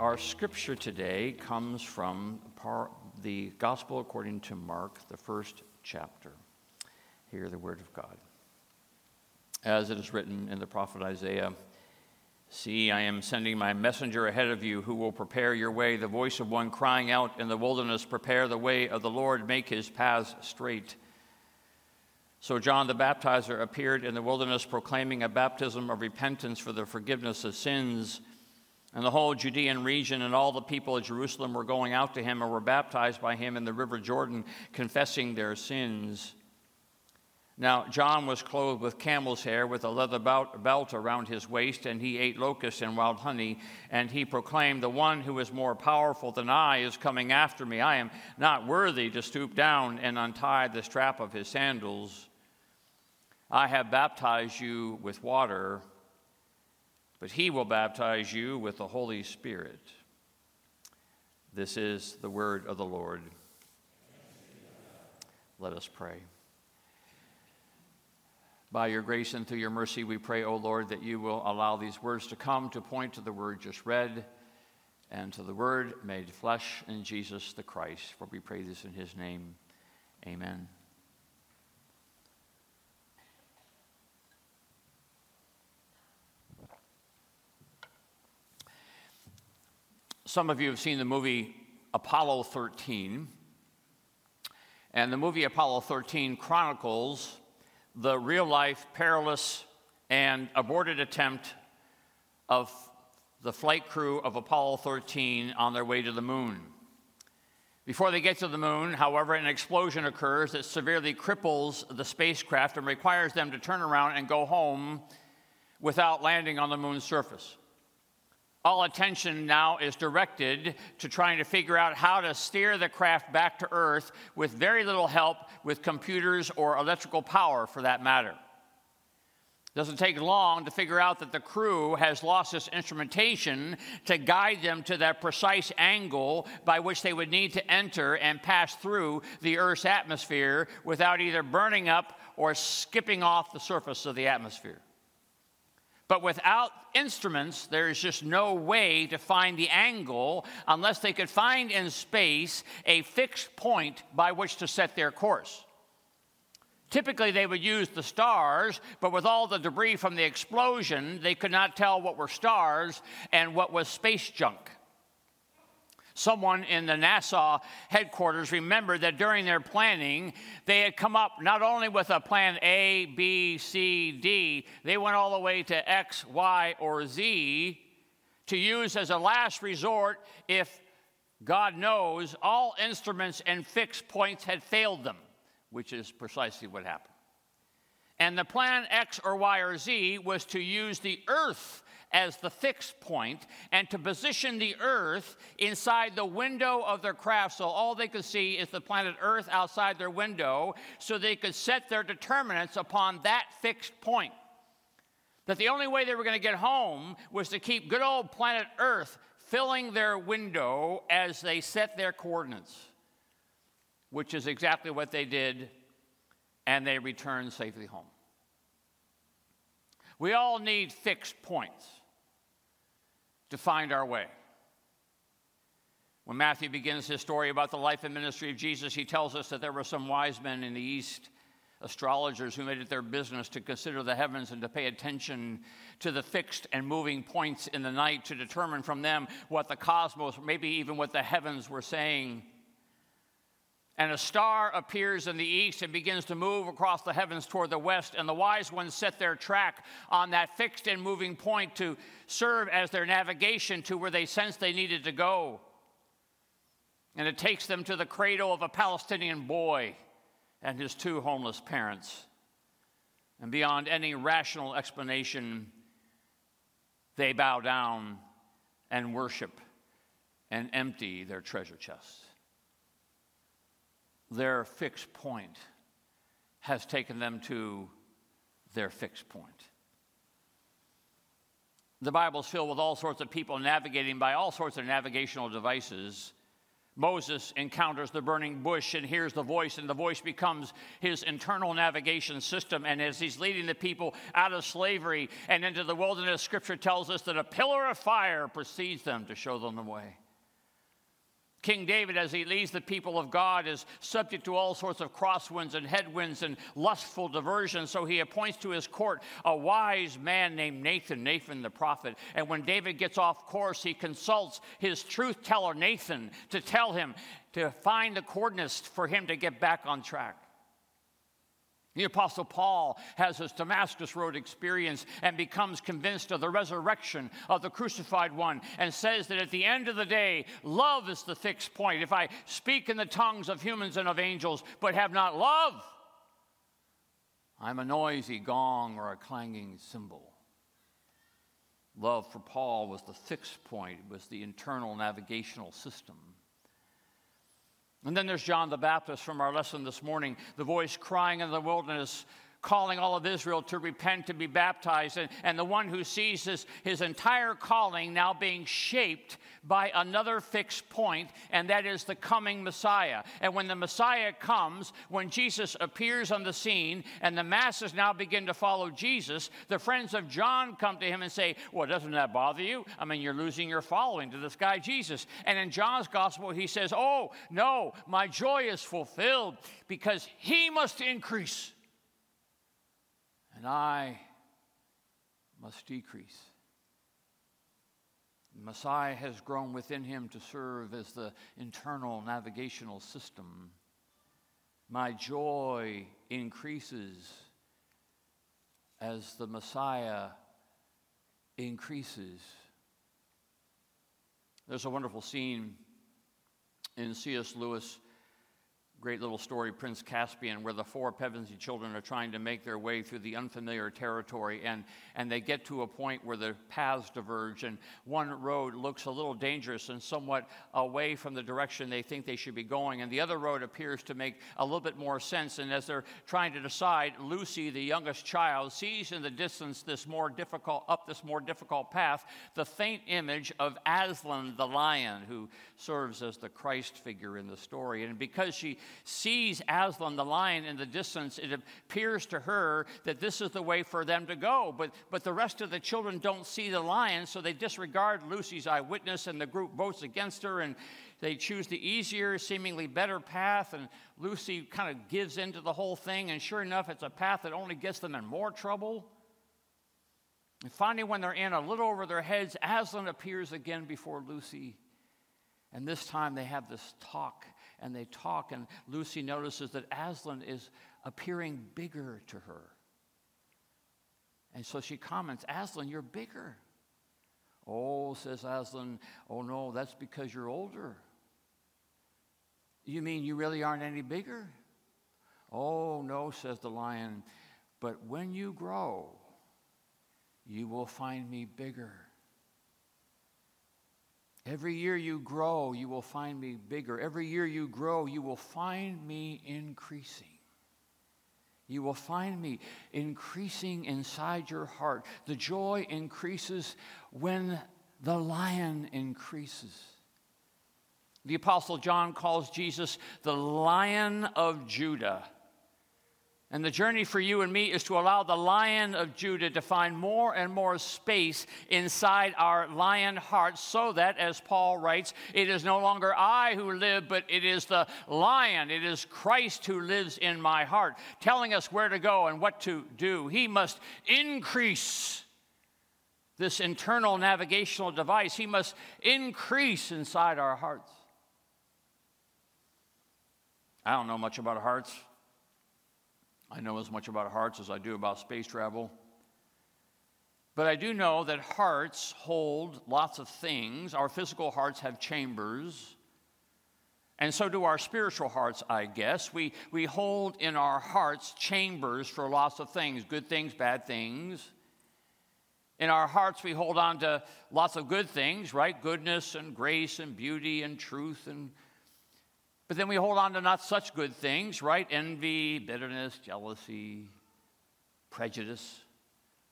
Our scripture today comes from par- the Gospel according to Mark, the first chapter. Hear the word of God. As it is written in the prophet Isaiah See, I am sending my messenger ahead of you who will prepare your way, the voice of one crying out in the wilderness, Prepare the way of the Lord, make his paths straight. So John the Baptizer appeared in the wilderness proclaiming a baptism of repentance for the forgiveness of sins. And the whole Judean region and all the people of Jerusalem were going out to him and were baptized by him in the river Jordan, confessing their sins. Now, John was clothed with camel's hair, with a leather belt around his waist, and he ate locusts and wild honey. And he proclaimed, The one who is more powerful than I is coming after me. I am not worthy to stoop down and untie the strap of his sandals. I have baptized you with water, but he will baptize you with the Holy Spirit. This is the word of the Lord. Let us pray. By your grace and through your mercy, we pray, O Lord, that you will allow these words to come to point to the word just read and to the word made flesh in Jesus the Christ. For we pray this in his name. Amen. Some of you have seen the movie Apollo 13. And the movie Apollo 13 chronicles the real life, perilous, and aborted attempt of the flight crew of Apollo 13 on their way to the moon. Before they get to the moon, however, an explosion occurs that severely cripples the spacecraft and requires them to turn around and go home without landing on the moon's surface. All attention now is directed to trying to figure out how to steer the craft back to Earth with very little help with computers or electrical power for that matter. It doesn't take long to figure out that the crew has lost its instrumentation to guide them to that precise angle by which they would need to enter and pass through the Earth's atmosphere without either burning up or skipping off the surface of the atmosphere. But without instruments, there is just no way to find the angle unless they could find in space a fixed point by which to set their course. Typically, they would use the stars, but with all the debris from the explosion, they could not tell what were stars and what was space junk. Someone in the NASA headquarters remembered that during their planning, they had come up not only with a plan A, B, C, D, they went all the way to X, Y, or Z to use as a last resort if God knows all instruments and fixed points had failed them, which is precisely what happened. And the plan X or Y or Z was to use the earth as the fixed point and to position the earth inside the window of their craft. So all they could see is the planet earth outside their window so they could set their determinants upon that fixed point. That the only way they were going to get home was to keep good old planet earth filling their window as they set their coordinates which is exactly what they did and they returned safely home. We all need fixed points to find our way. When Matthew begins his story about the life and ministry of Jesus, he tells us that there were some wise men in the East, astrologers, who made it their business to consider the heavens and to pay attention to the fixed and moving points in the night to determine from them what the cosmos, maybe even what the heavens were saying and a star appears in the east and begins to move across the heavens toward the west. And the wise ones set their track on that fixed and moving point to serve as their navigation to where they sensed they needed to go. And it takes them to the cradle of a Palestinian boy and his two homeless parents. And beyond any rational explanation, they bow down and worship and empty their treasure chests their fixed point has taken them to their fixed point. The Bible's filled with all sorts of people navigating by all sorts of navigational devices, Moses encounters the burning bush and hears the voice, and the voice becomes his internal navigation system. And as he's leading the people out of slavery and into the wilderness, scripture tells us that a pillar of fire precedes them to show them the way. King David, as he leads the people of God, is subject to all sorts of crosswinds and headwinds and lustful diversions. So he appoints to his court a wise man named Nathan, Nathan the prophet. And when David gets off course, he consults his truth teller, Nathan, to tell him to find the coordinates for him to get back on track. The Apostle Paul has his Damascus Road experience and becomes convinced of the resurrection of the crucified one and says that at the end of the day, love is the fixed point. If I speak in the tongues of humans and of angels but have not love, I'm a noisy gong or a clanging cymbal. Love for Paul was the fixed point, it was the internal navigational system. And then there's John the Baptist from our lesson this morning, the voice crying in the wilderness, calling all of Israel to repent, to be baptized, and, and the one who sees his, his entire calling now being shaped by another fixed point, and that is the coming Messiah. And when the Messiah comes, when Jesus appears on the scene, and the masses now begin to follow Jesus, the friends of John come to him and say, Well, doesn't that bother you? I mean, you're losing your following to this guy Jesus. And in John's gospel, he says, Oh, no, my joy is fulfilled because he must increase and I must decrease. Messiah has grown within him to serve as the internal navigational system. My joy increases as the Messiah increases. There's a wonderful scene in C.S. Lewis' great little story, Prince Caspian, where the four Pevensie children are trying to make their way through the unfamiliar territory, and, and they get to a point where the paths diverge, and one road looks a little dangerous and somewhat away from the direction they think they should be going, and the other road appears to make a little bit more sense. And as they're trying to decide, Lucy, the youngest child, sees in the distance this more difficult, up this more difficult path, the faint image of Aslan the lion, who serves as the Christ figure in the story. And because she sees Aslan the lion in the distance, it appears to her that this is the way for them to go. But, but the rest of the children don't see the lion, so they disregard Lucy's eyewitness, and the group votes against her, and they choose the easier, seemingly better path. And Lucy kind of gives into the whole thing, and sure enough, it's a path that only gets them in more trouble. And finally, when they're in a little over their heads, Aslan appears again before Lucy. And this time they have this talk and they talk, and Lucy notices that Aslan is appearing bigger to her. And so she comments, Aslan, you're bigger. Oh, says Aslan, oh no, that's because you're older. You mean you really aren't any bigger? Oh, no, says the lion, but when you grow, you will find me bigger. Every year you grow, you will find me bigger. Every year you grow, you will find me increasing. You will find me increasing inside your heart. The joy increases when the lion increases. The Apostle John calls Jesus the Lion of Judah. And the journey for you and me is to allow the lion of Judah to find more and more space inside our lion hearts so that, as Paul writes, it is no longer I who live, but it is the lion. It is Christ who lives in my heart, telling us where to go and what to do. He must increase this internal navigational device, he must increase inside our hearts. I don't know much about hearts. I know as much about hearts as I do about space travel. But I do know that hearts hold lots of things. Our physical hearts have chambers. And so do our spiritual hearts, I guess. We, we hold in our hearts chambers for lots of things good things, bad things. In our hearts, we hold on to lots of good things, right? Goodness and grace and beauty and truth and but then we hold on to not such good things, right? Envy, bitterness, jealousy, prejudice.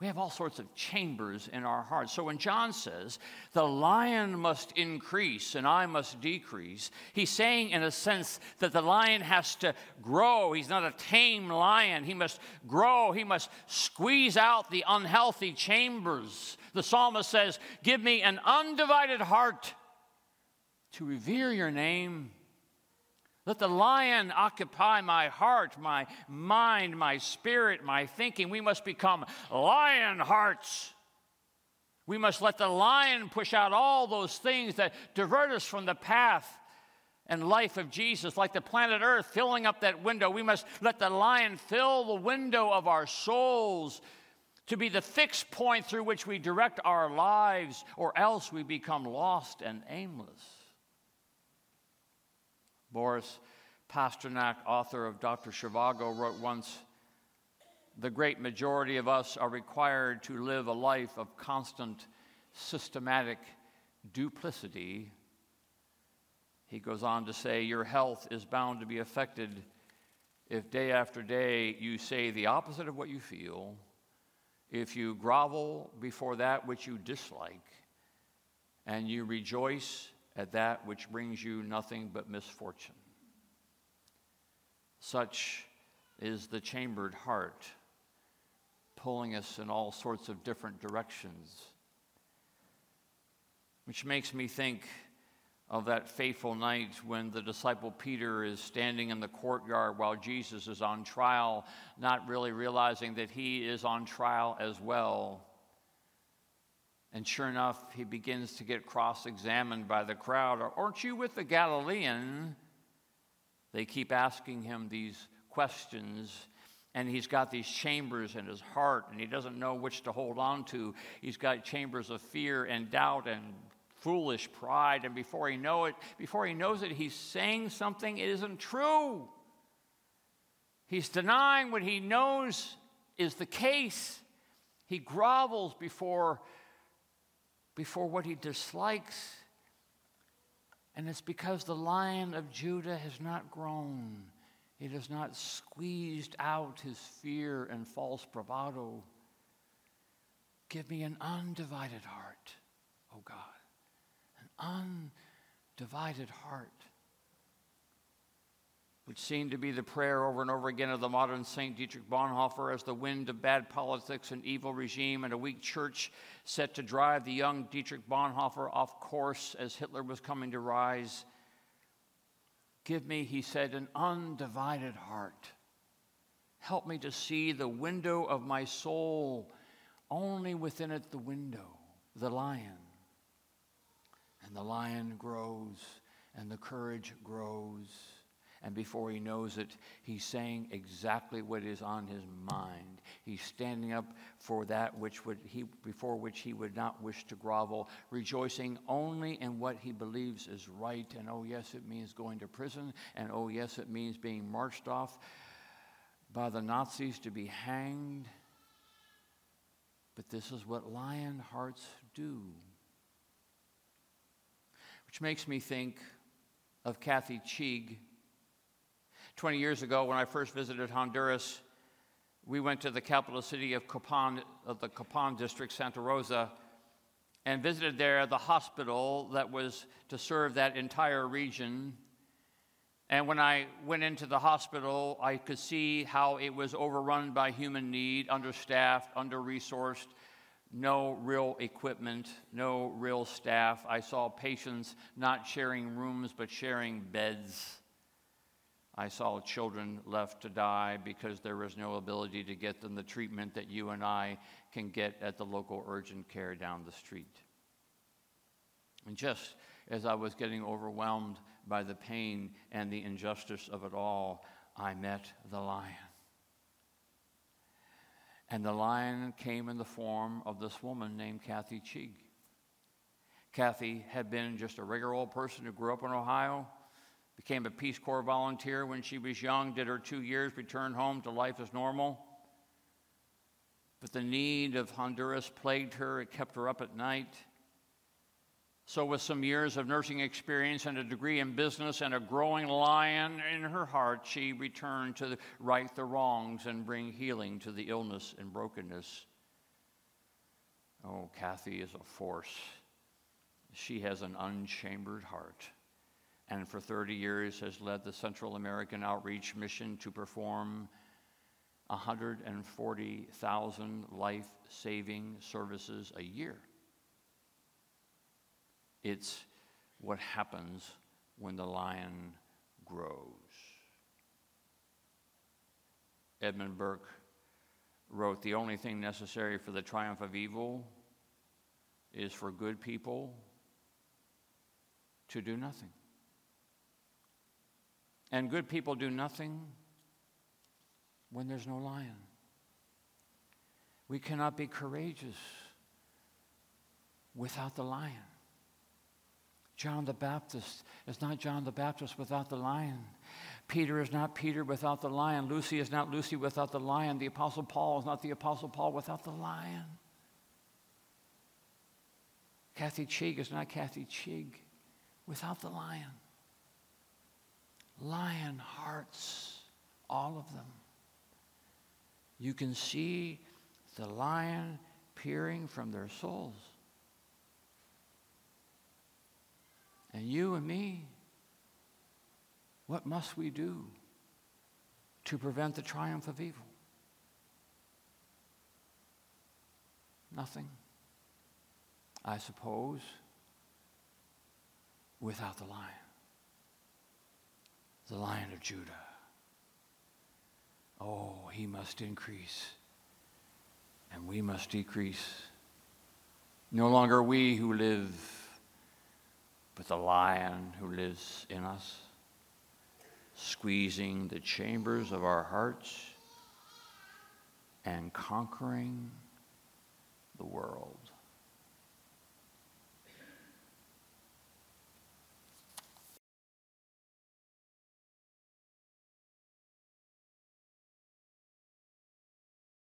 We have all sorts of chambers in our hearts. So when John says, the lion must increase and I must decrease, he's saying, in a sense, that the lion has to grow. He's not a tame lion. He must grow. He must squeeze out the unhealthy chambers. The psalmist says, Give me an undivided heart to revere your name let the lion occupy my heart, my mind, my spirit, my thinking. We must become lion hearts. We must let the lion push out all those things that divert us from the path and life of Jesus, like the planet Earth filling up that window. We must let the lion fill the window of our souls to be the fixed point through which we direct our lives, or else we become lost and aimless. Boris Pasternak, author of Dr. Zhivago, wrote once The great majority of us are required to live a life of constant, systematic duplicity. He goes on to say, Your health is bound to be affected if day after day you say the opposite of what you feel, if you grovel before that which you dislike, and you rejoice at that which brings you nothing but misfortune. Such is the chambered heart, pulling us in all sorts of different directions. Which makes me think of that fateful night when the disciple Peter is standing in the courtyard while Jesus is on trial, not really realizing that he is on trial as well. And sure enough, he begins to get cross examined by the crowd. Aren't you with the Galilean? They keep asking him these questions, and he's got these chambers in his heart, and he doesn't know which to hold on to. He's got chambers of fear and doubt and foolish pride, and before he know it, before he knows it, he's saying something it isn't true. He's denying what he knows is the case. He grovels before before what he dislikes. And it's because the lion of Judah has not grown. It has not squeezed out his fear and false bravado. Give me an undivided heart, oh God. An undivided heart which seemed to be the prayer over and over again of the modern St. Dietrich Bonhoeffer as the wind of bad politics and evil regime and a weak church set to drive the young Dietrich Bonhoeffer off course as Hitler was coming to rise. Give me, he said, an undivided heart. Help me to see the window of my soul, only within it the window, the lion. And the lion grows, and the courage grows and before he knows it, he's saying exactly what is on his mind. He's standing up for that which would he, before which he would not wish to grovel, rejoicing only in what he believes is right. And oh, yes, it means going to prison. And oh, yes, it means being marched off by the Nazis to be hanged. But this is what lion hearts do. Which makes me think of Kathy Cheeg 20 years ago, when I first visited Honduras, we went to the capital city of Copan, of the Copan district, Santa Rosa, and visited there the hospital that was to serve that entire region. And when I went into the hospital, I could see how it was overrun by human need, understaffed, under resourced, no real equipment, no real staff. I saw patients not sharing rooms but sharing beds. I saw children left to die because there was no ability to get them the treatment that you and I can get at the local urgent care down the street. And just as I was getting overwhelmed by the pain and the injustice of it all, I met the lion. And the lion came in the form of this woman named Kathy Cheeg. Kathy had been just a regular old person who grew up in Ohio became a Peace Corps volunteer when she was young, did her two years, returned home to life as normal. But the need of Honduras plagued her, it kept her up at night. So, with some years of nursing experience and a degree in business and a growing lion in her heart, she returned to right the wrongs and bring healing to the illness and brokenness Oh, Kathy is a force. She has an unchambered heart and for 30 years has led the Central American Outreach Mission to perform 140,000 life saving services a year. It's what happens when the lion grows. Edmund Burke wrote The only thing necessary for the triumph of evil is for good people to do nothing. And good people do nothing when there's no lion. We cannot be courageous without the lion. John the Baptist is not John the Baptist without the lion. Peter is not Peter without the lion. Lucy is not Lucy without the lion. The Apostle Paul is not the Apostle Paul without the lion. Kathy Chig is not Kathy Chig without the lion. Lion hearts, all of them. You can see the lion peering from their souls. And you and me, what must we do to prevent the triumph of evil? Nothing, I suppose, without the lion the lion of Judah. Oh, he must increase, and we must decrease. No longer we who live, but the lion who lives in us, squeezing the chambers of our hearts and conquering the world.